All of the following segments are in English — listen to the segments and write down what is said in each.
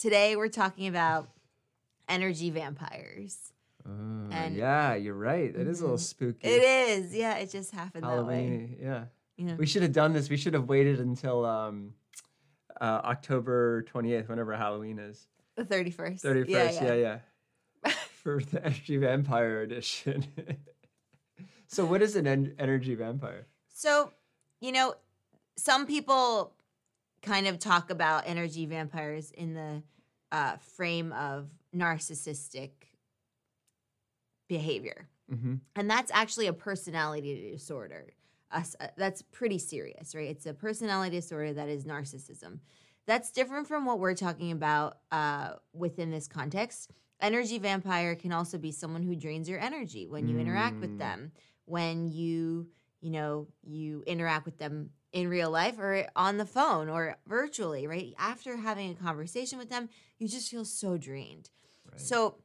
today we're talking about energy vampires. Uh, And- yeah, you're right. It is a little Mhm. spooky. It is, yeah. It just happened that way. Halloween. Yeah. Yeah. We should have done this. We should have waited until um, uh, October 28th, whenever Halloween is. The thirty first. 31st. Yeah, yeah. For the Energy Vampire edition. so, what is an en- energy vampire? So, you know, some people kind of talk about energy vampires in the uh, frame of narcissistic behavior. Mm-hmm. And that's actually a personality disorder. Uh, that's pretty serious, right? It's a personality disorder that is narcissism. That's different from what we're talking about uh, within this context. Energy vampire can also be someone who drains your energy when you interact with Mm. them, when you, you know, you interact with them in real life or on the phone or virtually, right? After having a conversation with them, you just feel so drained. Right. So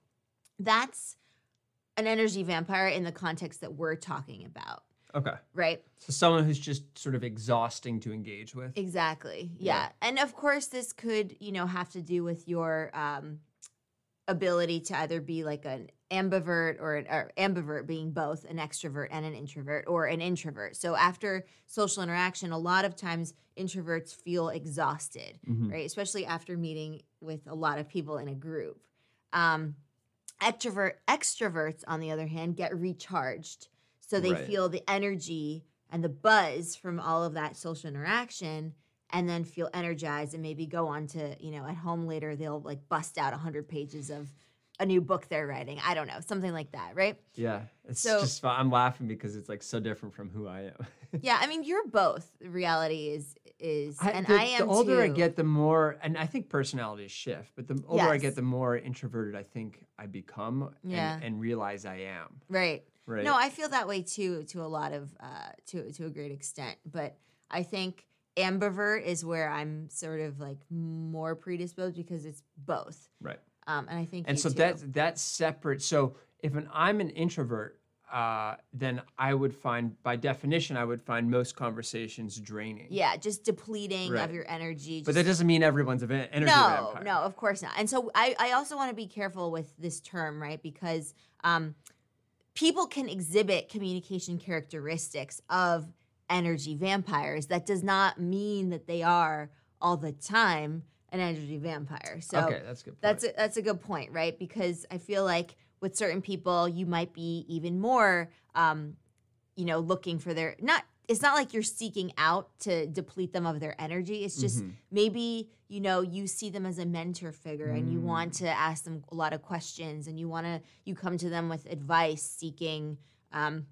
that's an energy vampire in the context that we're talking about, okay. right? So, someone who's just sort of exhausting to engage with. Exactly. Yeah. Yeah. And of course, this could, you know, have to do with your um, ability to either be like an ambivert or or ambivert being both an extrovert and an introvert or an introvert. So after social interaction, a lot of times introverts feel exhausted, Mhm. right? Especially after meeting with a lot of people in a group. Um, extrovert extroverts, on the other hand, get recharged, so they Right. feel the energy and the buzz from all of that social interaction, and then feel energized and maybe go on to you know at home later they'll like bust out hundred pages of a new book they're writing. I don't know, something like that, right? Yeah. It's So- just fun. I'm laughing because it's like so different from who I am. yeah, I mean you're both. Reality is is, and the, I am the older I get, the more, and I think personalities shift, but the older I get, the more introverted I think I become Yeah. and, and realize I am. right. Right. No, I feel that way too, to a lot of, uh, to to a great extent. But I think ambivert is where I'm sort of like more predisposed because it's both. right. Um, and I think And so too. that's that's separate. So if an, I'm an introvert, uh, then I would find, by definition, I would find most conversations draining. yeah, just depleting Right. of your energy. But that doesn't mean everyone's an energy no, vampire. no, of course not. And so I, I also want to be careful with this term, right? Because um, people can exhibit communication characteristics of energy vampires. That does not mean that they are all the time an energy vampire. So okay, that's a good. Point. that's a, that's a good point, right? Because I feel like with certain people, you might be even more, um, you know, looking for their not. It's not like you're seeking out to deplete them of their energy. It's just Mhm. maybe you know you see them as a mentor figure, and you want Mm. to ask them a lot of questions, and you want to you come to them with advice, seeking, um,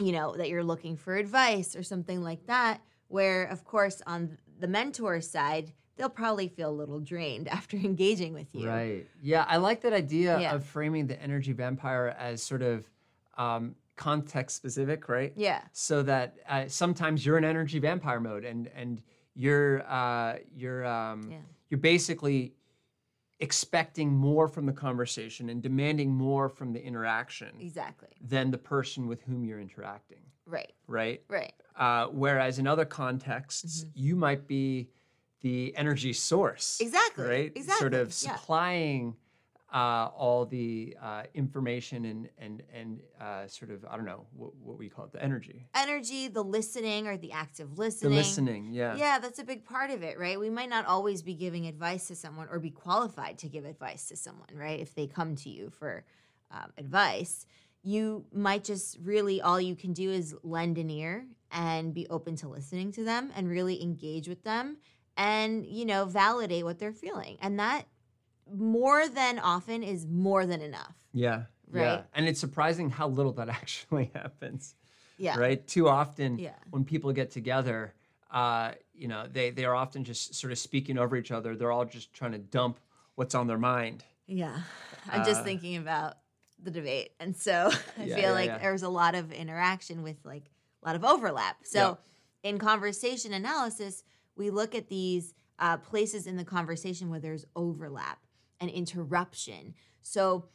you know, that you're looking for advice or something like that. Where of course on the mentor side, they'll probably feel a little drained after engaging with you. Right. Yeah, I like that idea Yeah. of framing the energy vampire as sort of um, context specific, right? Yeah. So that uh, sometimes you're in energy vampire mode, and and you're uh, you're um, Yeah. you're basically expecting more from the conversation and demanding more from the interaction Exactly. than the person with whom you're interacting, Right. right? Right. Uh, whereas in other contexts, you might be the energy source. Exactly, Right? Sort exactly, of yeah. supplying uh, all the uh, information and and and uh, sort of I don't know what, what we call it the energy, Energy, the listening or the active listening. The listening. Yeah. Yeah, that's a big part of it, right? We might not always be giving advice to someone or be qualified to give advice to someone, right? If they come to you for um, advice, you might just really all you can do is lend an ear and be open to listening to them and really engage with them and, you know, validate what they're feeling. And that more than often is more than enough. Yeah. Yeah. Right. And it's surprising how little that actually happens. Yeah. Right. Too often, Yeah. when people get together, uh, you know, they they are often just sort of speaking over each other. They're all just trying to dump what's on their mind. Yeah. I'm just Uh, thinking about the debate. And so I Yeah, feel yeah, like yeah. there's a lot of interaction with like a lot of overlap. So in conversation analysis, we look at these uh, places in the conversation where there's overlap and interruption. So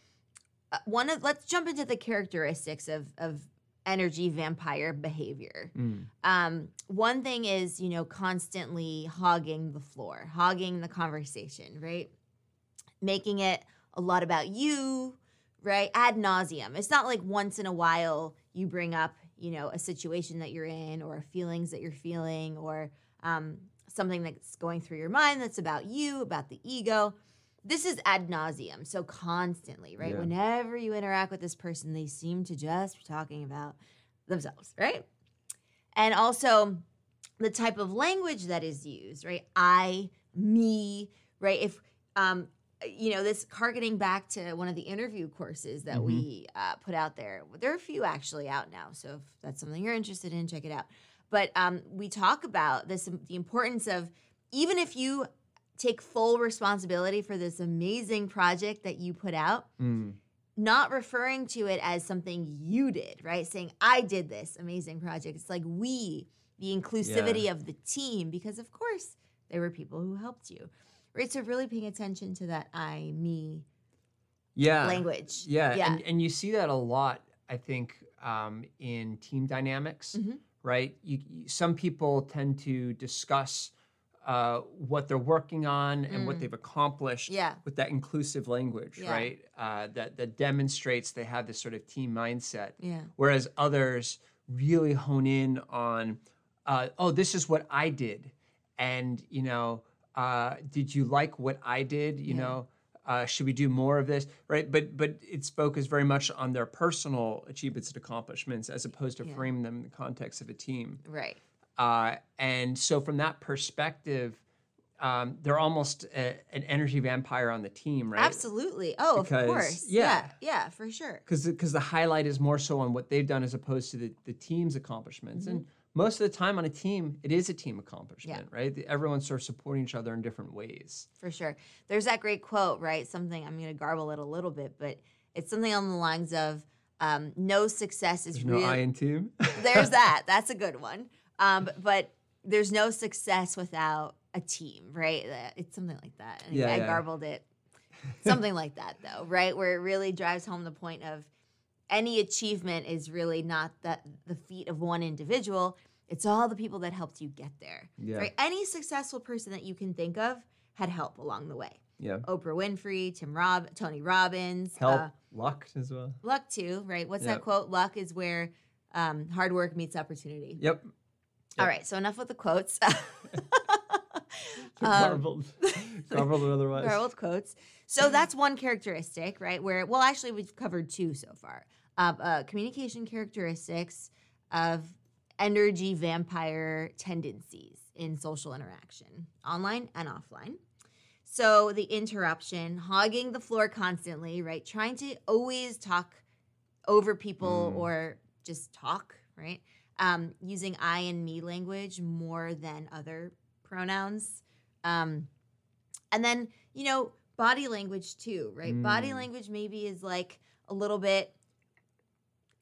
uh, one of let's jump into the characteristics of of energy vampire behavior. Mm. Um, one thing is, you know, constantly hogging the floor, hogging the conversation, right? making it a lot about you, right? Ad nauseum. It's not like once in a while you bring up, you know, a situation that you're in or feelings that you're feeling or um, something that's going through your mind that's about you, about the ego. This is ad nauseum. So constantly, right? Yeah. Whenever you interact with this person, they seem to just be talking about themselves, right? And also the type of language that is used, right? I, me, right? If um, you know, this targeting back to one of the interview courses that we uh, put out there. There are a few actually out now, so if that's something you're interested in, check it out. But um, we talk about this the importance of even if you take full responsibility for this amazing project that you put out, Mm. not referring to it as something you did, right? Saying, I did this amazing project. It's like we, the inclusivity of the team, because of course there were people who helped you, right? So really paying attention to that I, me Yeah. language. Yeah, Yeah. And, and you see that a lot, I think, um, in team dynamics, Mhm. Right? You, you- some people tend to discuss uh, what they're working on and what Mm. they've accomplished Yeah. with that inclusive language, Yeah. right? Uh, that that demonstrates they have this sort of team mindset. Yeah. Whereas others really hone in on, uh, oh, this is what I did, and you know, uh, did you like what I did? You know, uh, should we do more of this? Right? But but it's focused very much on their personal achievements and accomplishments as opposed to Yeah. framing them in the context of a team. Right. Uh, and so from that perspective. Um, they're almost a, an energy vampire on the team, right? Absolutely. Oh, Because- of course. yeah. yeah. Yeah, for sure. because because the highlight is more so on what they've done as opposed to the, the team's accomplishments and most of the time on a team it is a team accomplishment right The- everyone's sort of supporting each other in different ways For sure. There's that great quote, right? Something I'm going to garble it a little bit, but it's something on the lines of um, no success is there's no real. i in team there's that. That's a good one. Um, but there's no success without a team, right? It's something like that. Anyway, Yeah, I yeah. garbled it. Something like that, though, right? Where it really drives home the point of any achievement is really not that the feat of one individual. It's all the people that helped you get there. Yeah. Right? Any successful person that you can think of had help along the way. yeah Oprah Winfrey, Tim Rob, Tony Robbins, help uh, luck as well luck too, right? What's Yep. that quote? Luck is where um, hard work meets opportunity. yep All Yep. right, so enough with the quotes. So Um, garbled garbled otherwise Garbled quotes. So that's one characteristic, right? Where, well, actually, we've covered two so far. Uh, uh, communication characteristics of energy vampire tendencies in social interaction, online and offline. So the interruption, hogging the floor constantly, right? Trying to always talk over people Mm. or just talk, right? Um, using I and me language more than other pronouns. Um, and then, you know, body language too, right? Body Mm. language maybe is like a little bit,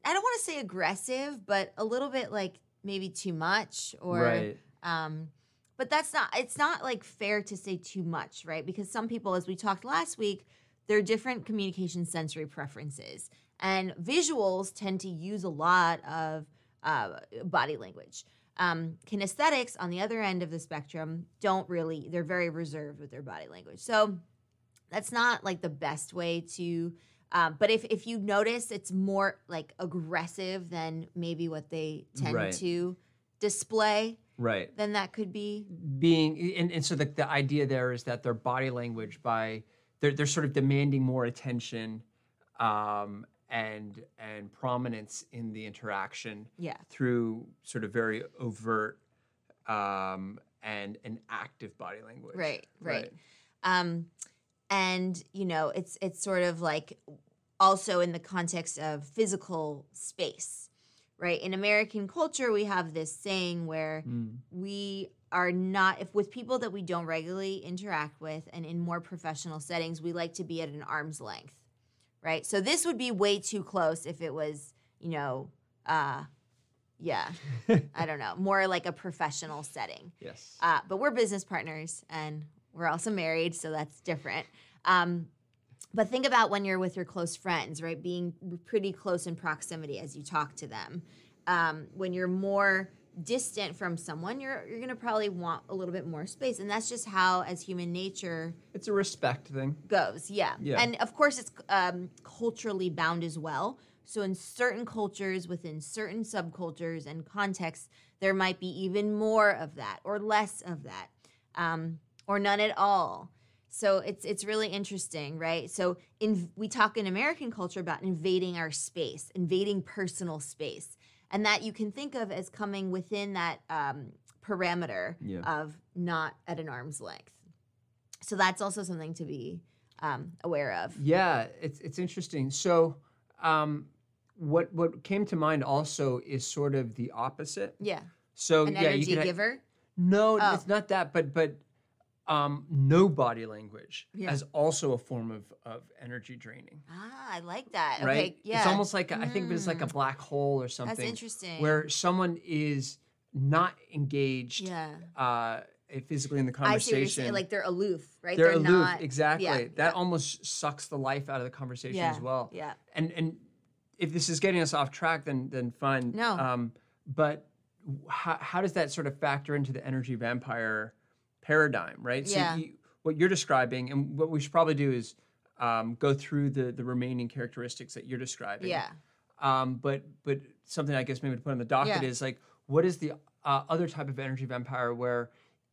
I don't want to say aggressive, but a little bit like maybe too much or right um, but that's not, it's not like fair to say too much, right? Because some people, as we talked last week, there are different communication sensory preferences. And visuals tend to use a lot of uh, body language. Um, kinesthetics, on the other end of the spectrum, don't really, they're very reserved with their body language. So that's not like the best way to. Um, but if, if you notice it's more like aggressive than maybe what they tend Right. to display, right. then that could be being and, and so the, the idea there is that their body language by they're, they're sort of demanding more attention um, and and prominence in the interaction yeah. through sort of very overt um, and an active body language. Right. Right. Um and you know it's it's sort of like also in the context of physical space right? In american culture we have this saying where Mm. we are not if with people that we don't regularly interact with and in more professional settings we like to be at an arm's length right? So this would be way too close if it was you know uh yeah i don't know more like a professional setting. Yes. Uh, but we're business partners and we're also married, so that's different. Um, but think about when you're with your close friends, right? Being pretty close in proximity as you talk to them. Um, when you're more distant from someone, you're you're gonna probably want a little bit more space, and that's just how, as human nature It's a respect thing. goes. Yeah, Yeah. and of course it's um, culturally bound as well. So in certain cultures, within certain subcultures and contexts, there might be even more of that, or less of that, um, or none at all. So it's it's really interesting, right? So in we talk in American culture about invading our space, invading personal space, and that you can think of as coming within that um, parameter Yeah. of not at an arm's length. So that's also something to be um, aware of. Yeah, it's it's interesting. So, um, what what came to mind also is sort of the opposite. Yeah, So an yeah, you energy could ha- giver. no, Oh. it's not that, but but um, no body language Yeah. as also a form of of energy draining. Ah, I like that. Right? Okay, yeah, It's almost like a- I think of it as like a Mm. black hole or something. that's interesting. where someone is not engaged yeah, uh, physically in the I see what you're conversation. Like they're aloof, right? they're, aloof, not exactly. yeah, that yeah. almost sucks the life out of the conversation as well. Yeah, and and if this is getting us off track, then then fine. No. Um, but how how does that sort of factor into the energy vampire paradigm, right? Yeah. So you, what you're describing, and what we should probably do is um, go through the the remaining characteristics that you're describing. yeah, Um, but but something I guess maybe to put on the docket Yeah. is like, what is the uh, other type of energy vampire where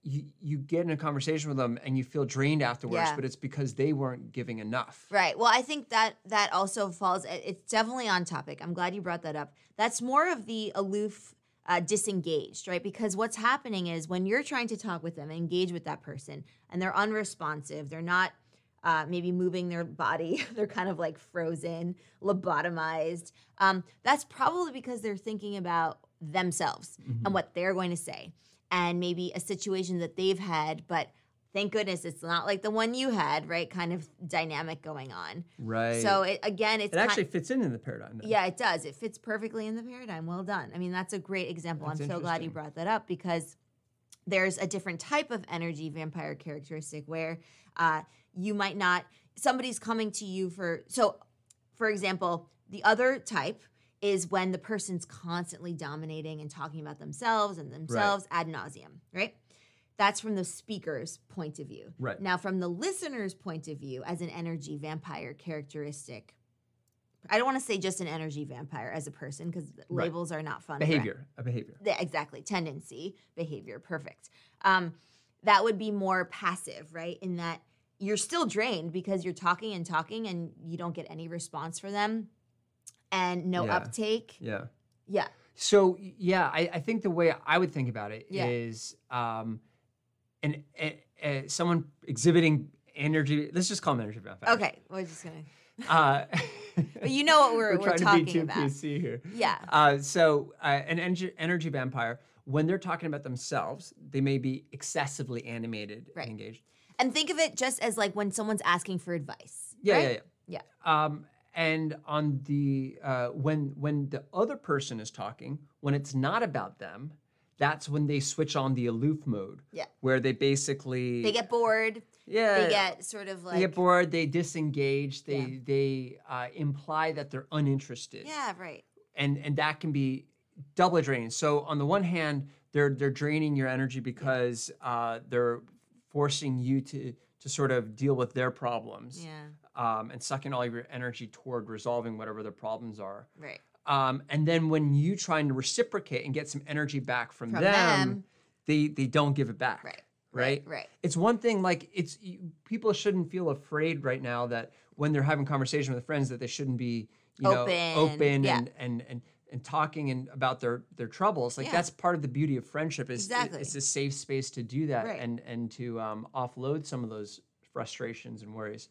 you, you get in a conversation with them and you feel drained afterwards, Yeah. but it's because they weren't giving enough. right. Well, I think that that also falls. It's definitely on topic. I'm glad you brought that up. That's more of the aloof. Uh, disengaged, right? Because what's happening is when you're trying to talk with them, engage with that person, and they're unresponsive, they're not uh, maybe moving their body. They're kind of like frozen, lobotomized. Um, that's probably because they're thinking about themselves Mm-hmm. and what they're going to say, and maybe a situation that they've had, but thank goodness it's not like the one you had, right? Kind of dynamic going on. Right. So it, again, it's it actually fits in in the paradigm. Then. yeah, it does. It fits perfectly in the paradigm. Well done. I mean, that's a great example. That's I'm so glad you brought that up because there's a different type of energy vampire characteristic where uh, you might not, somebody's coming to you for, so for example, the other type is when the person's constantly dominating and talking about themselves and themselves ad nauseum, right? That's from the speaker's point of view. Right. Now, from the listener's point of view, as an energy vampire characteristic, I don't want to say just an energy vampire as a person because Right. labels are not fun. behavior, a behavior. Yeah, exactly. Tendency, behavior, perfect. Um, that would be more passive, right? In that you're still drained because you're talking and talking and you don't get any response for them and no Yeah. uptake. Yeah. Yeah. So yeah, I, I think the way I would think about it is, Yeah. um, an, a, a, someone exhibiting energy. Let's just call them energy vampires. Okay. We're just going to. Uh, But you know what we're, we're, trying talking to be too about. PC here. Yeah. Uh, so uh, an energy, energy vampire, when they're talking about themselves, they may be excessively animated Right. and engaged. And think of it just as like when someone's asking for advice. Yeah, right? yeah, yeah. Um, and on the uh, when when the other person is talking, when it's not about them, that's when they switch on the aloof mode. Yeah. Where they basically They get bored. yeah They get sort of like they get bored. They disengage. They Yeah. they uh, imply that they're uninterested. Yeah, right. and and that can be double draining. So on the one hand, they're they're draining your energy because uh, they're forcing you to to sort of deal with their problems Yeah, um, and sucking all of your energy toward resolving whatever their problems are. right. Um, and then when you try and reciprocate and get some energy back from, From them, them. they they don't give it back. Right. Right. Right. It's one thing like it's you, people shouldn't feel afraid right now that when they're having conversation with friends that they shouldn't be you know Open, open yeah. and and and and talking and about their their troubles like Yeah. that's part of the beauty of friendship is Exactly. it's a safe space to do that Right. and and to um, offload some of those frustrations and worries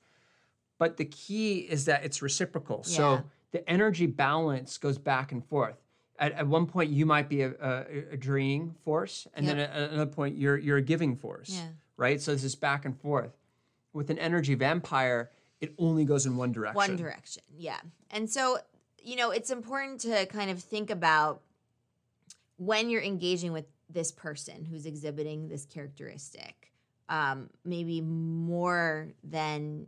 but the key is that it's reciprocal Yeah. so the energy balance goes back and forth at, at one point you might be a, a, a draining force and then at another point you're you're a giving force Yeah. right so it's this back and forth with an energy vampire it only goes in one direction One direction. Yeah. And so, you know, it's important to kind of think about when you're engaging with this person who's exhibiting this characteristic, um, maybe more than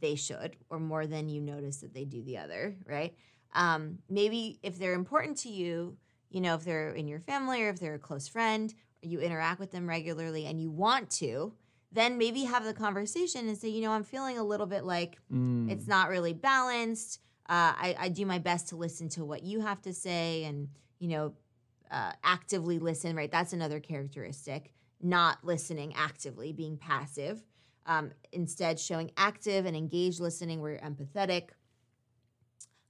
they should, or more than you notice that they do the other, right? Um, maybe if they're important to you, you know, if they're in your family or if they're a close friend, or you interact with them regularly and you want to, then maybe have the conversation and say, you know, I'm feeling a little bit like Mm. it's not really balanced. Uh, I, I do my best to listen to what you have to say and, you know, uh, actively listen, right? That's another characteristic. Not listening actively, being passive. Um, instead, showing active and engaged listening where you're empathetic.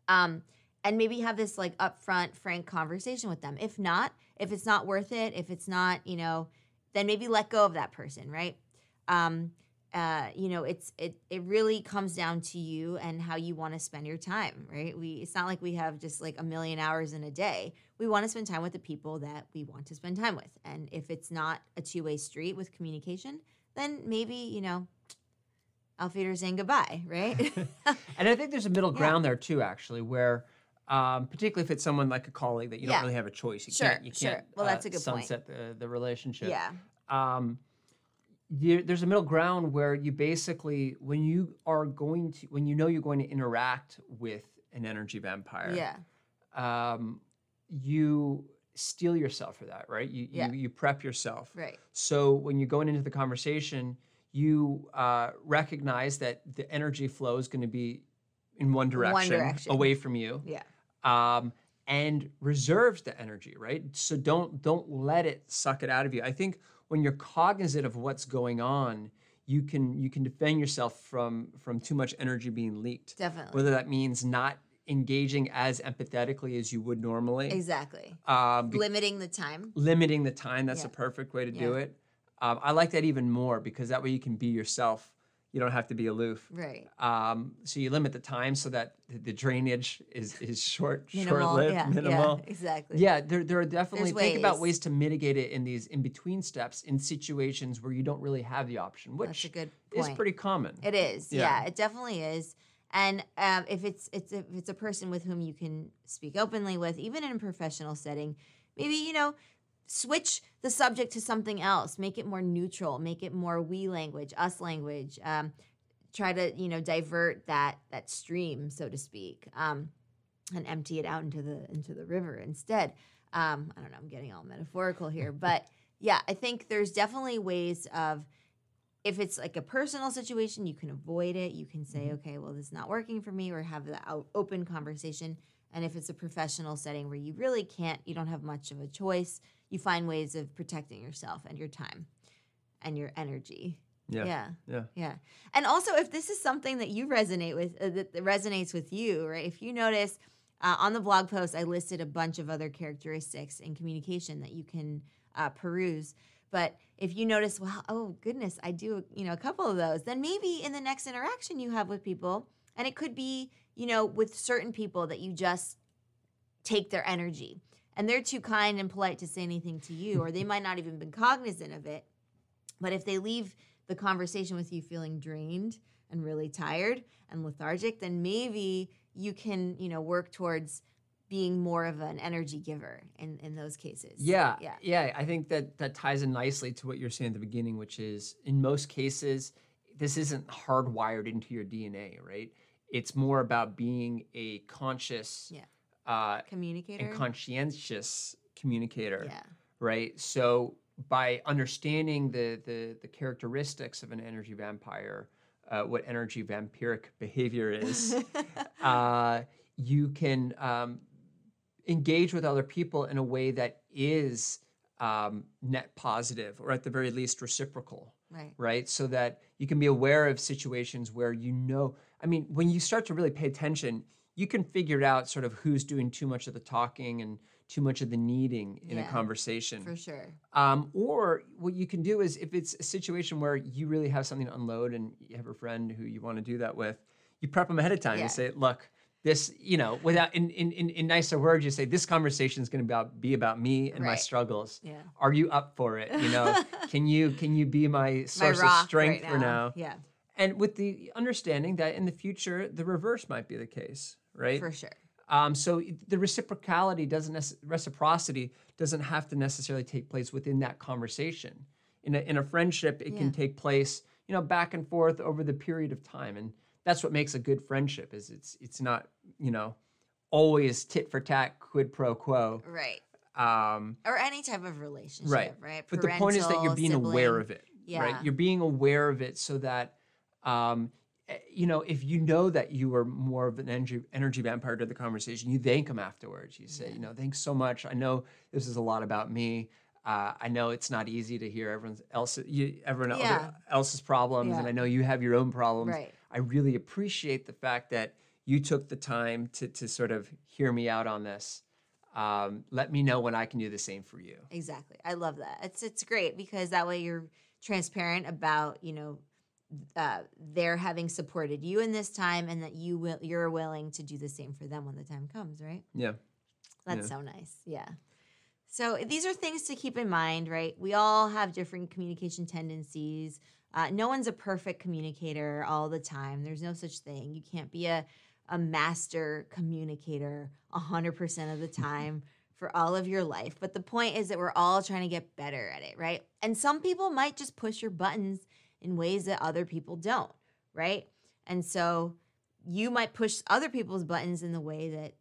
Um, and maybe have this like upfront, frank conversation with them. If not, if it's not worth it, if it's not, you know, then maybe let go of that person, right? Um, uh, you know, it's it it really comes down to you and how you want to spend your time, right? We it's not like we have just like a million hours in a day. We want to spend time with the people that we want to spend time with. And if it's not a two-way street with communication, then maybe, you know, auf Wiedersehen goodbye, right? and I think there's a middle Yeah. ground there too, actually, where um, particularly if it's someone like a colleague that you Yeah. don't really have a choice, you Sure, can't, you sure. can't Well, that's uh, a good point. sunset the, the relationship. yeah. um, there, there's a middle ground where you basically, when you are going to, when you know you're going to interact with an energy vampire, Yeah. um, you steel yourself for that, right? You, Yeah. you you prep yourself. Right. So when you're going into the conversation, you uh, recognize that the energy flow is going to be in one direction, direction. away from you Yeah. um, and reserves the energy, right? So don't don't let it suck it out of you. I think when you're cognizant of what's going on, you can you can defend yourself from from too much energy being leaked. Definitely. Whether that means not engaging as empathetically as you would normally, Exactly. um, Limiting the time. limiting the time. That's Yeah. a perfect way to do it. Um, I like that even more because that way you can be yourself. You don't have to be aloof. Right. Um, so you limit the time so that the, drainage is is short, Minimal. short-lived, yeah. minimal. Yeah. Exactly. Yeah, there, there are definitely There's think about ways. ways to mitigate it in these in between steps in situations where you don't really have the option, That's which a good is pretty common. It is, Yeah. yeah. it definitely is. And um, if it's it's if it's a person with whom you can speak openly with, even in a professional setting, maybe you know, switch the subject to something else, make it more neutral, make it more we language, us language. Um, try to you know divert that that stream, so to speak, um, and empty it out into the into the river instead. Um, I don't know. I'm getting all metaphorical here, but yeah, I think there's definitely ways of if it's like a personal situation, you can avoid it. You can say, Mhm. okay, well, this is not working for me, or have the out- open conversation. And if it's a professional setting where you really can't, you don't have much of a choice, you find ways of protecting yourself and your time and your energy. yeah, Yeah. yeah. Yeah. And also, if this is something that you resonate with, uh, that, that resonates with you, right? If you notice uh, on the blog post, I listed a bunch of other characteristics in communication that you can uh, peruse. But if you notice, well, oh goodness, I do, you know, a couple of those, then maybe in the next interaction you have with people, and it could be, you know, with certain people that you just take their energy and they're too kind and polite to say anything to you, or they might not even been cognizant of it. But if they leave the conversation with you feeling drained and really tired and lethargic, then maybe you can, you know, work towards being more of an energy giver in, in those cases. Yeah, Yeah. yeah. I think that that ties in nicely to what you're saying at the beginning, which is in most cases, this isn't hardwired into your DNA, right? It's more about being a conscious Yeah. uh, Communicator. and conscientious communicator, yeah. right? So by understanding the the, the characteristics of an energy vampire, uh, what energy vampiric behavior is, uh, you can um, engage with other people in a way that is um, net positive or at the very least reciprocal right. right so that you can be aware of situations where you know i mean when you start to really pay attention you can figure out sort of who's doing too much of the talking and too much of the needing in a conversation For sure. um, or what you can do is if it's a situation where you really have something to unload and you have a friend who you want to do that with, you prep them ahead of time. Yeah. You say, look, this, you know, without in in, in, in nicer words, you say this conversation is going to be about, be about me and my struggles. Yeah. Are you up for it? You know, can you can you be my My source of strength right for now? Yeah. And with the understanding that in the future the reverse might be the case, right? For sure. Um, so the reciprocality doesn't reciprocity doesn't have to necessarily take place within that conversation. In a, in a friendship, it Yeah. can take place, you know, back and forth over the period of time, and that's what makes a good friendship. Is it's it's not you know always tit for tat, quid pro quo. Right. Um, or any type of relationship, Right. right? but the point is that you're Parental, being aware of it, Yeah. right? You're being aware of it so that, um, eh, you know, if you know that you are more of an energy, energy vampire to the conversation, you thank them afterwards. You say, Yeah. you know, thanks so much. I know this is a lot about me. Uh, I know it's not easy to hear everyone else, you, everyone Yeah. else's problems, and I know you have your own problems. Right. I really appreciate the fact that you took the time to to sort of hear me out on this. Um, let me know when I can do the same for you. Exactly. I love that. It's it's great because that way you're transparent about, you know, uh, their having supported you in this time and that you will you're willing to do the same for them when the time comes, right? Yeah. That's Yeah. so nice. Yeah. So these are things to keep in mind, right? We all have different communication tendencies. Uh, no one's a perfect communicator all the time. There's no such thing. You can't be a, a master communicator 100% of the time for all of your life. But the point is that we're all trying to get better at it, right? And some people might just push your buttons in ways that other people don't, right? And so you might push other people's buttons in the way that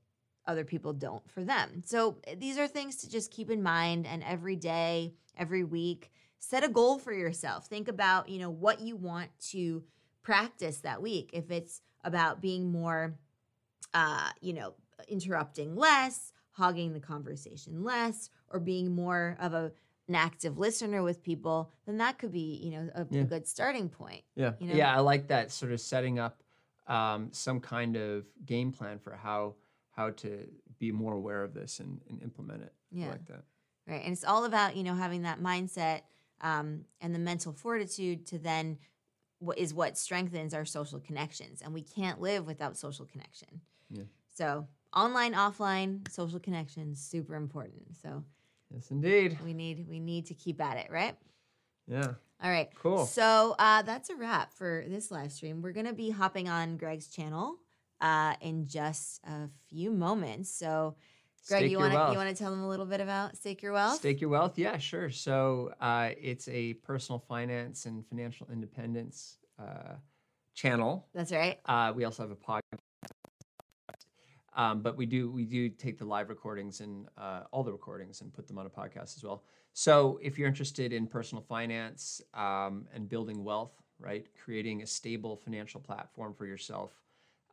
other people don't for them. So eh, these are things to just keep in mind and every day, every week, set a goal for yourself. Think about, you know, what you want to practice that week. If it's about being more uh, you know, interrupting less, hogging the conversation less, or being more of a an active listener with people, then that could be, you know, a, Yeah. a good starting point. Yeah. You know? Yeah, I like that sort of setting up um, some kind of game plan for how how to be more aware of this and, and implement it. I like that. Right. And it's all about, you know, having that mindset um, and the mental fortitude to then what is what strengthens our social connections. And we can't live without social connection. Yeah. So online, offline, social connections, super important. So Yes, indeed. we need we need to keep at it, right? Yeah. All right. Cool. So uh, that's a wrap for this live stream. We're gonna be hopping on Greg's channel uh, in just a few moments. So Greg, Stake you want to you want to tell them a little bit about Stake Your Wealth? Stake your wealth? Yeah, sure. So uh, it's a personal finance and financial independence uh, channel. That's right. Uh, we also have a podcast. Um, but we do we do take the live recordings and uh, all the recordings and put them on a podcast as well. So if you're interested in personal finance um, and building wealth, right, creating a stable financial platform for yourself,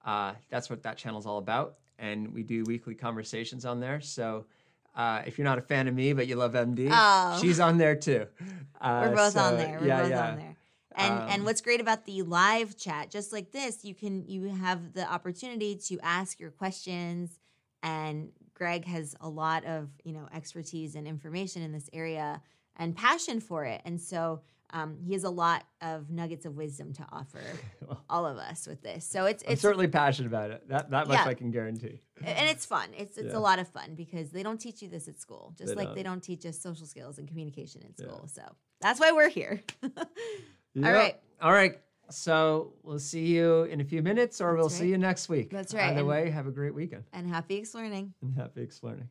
uh, that's what that channel's all about. And we do weekly conversations on there. So uh, if you're not a fan of me but you love MD, Oh. she's on there too. Uh, We're both on so, there. We're yeah, both yeah. on there. And and Um, what's great about the live chat, just like this, you can you have the opportunity to ask your questions. And Greg has a lot of you know expertise and information in this area and passion for it. And so um, he has a lot of nuggets of wisdom to offer Well, all of us with this. So it's I'm it's certainly passionate about it. That that much Yeah. I can guarantee. and it's fun. It's it's Yeah. a lot of fun because they don't teach you this at school, just They like don't. they don't teach us social skills and communication in Yeah. school. So that's why we're here. Yep. right. All right. So we'll see you in a few minutes, or That's we'll right. see you next week. That's right, Either and- way, have a great weekend and happy exploring. and happy exploring.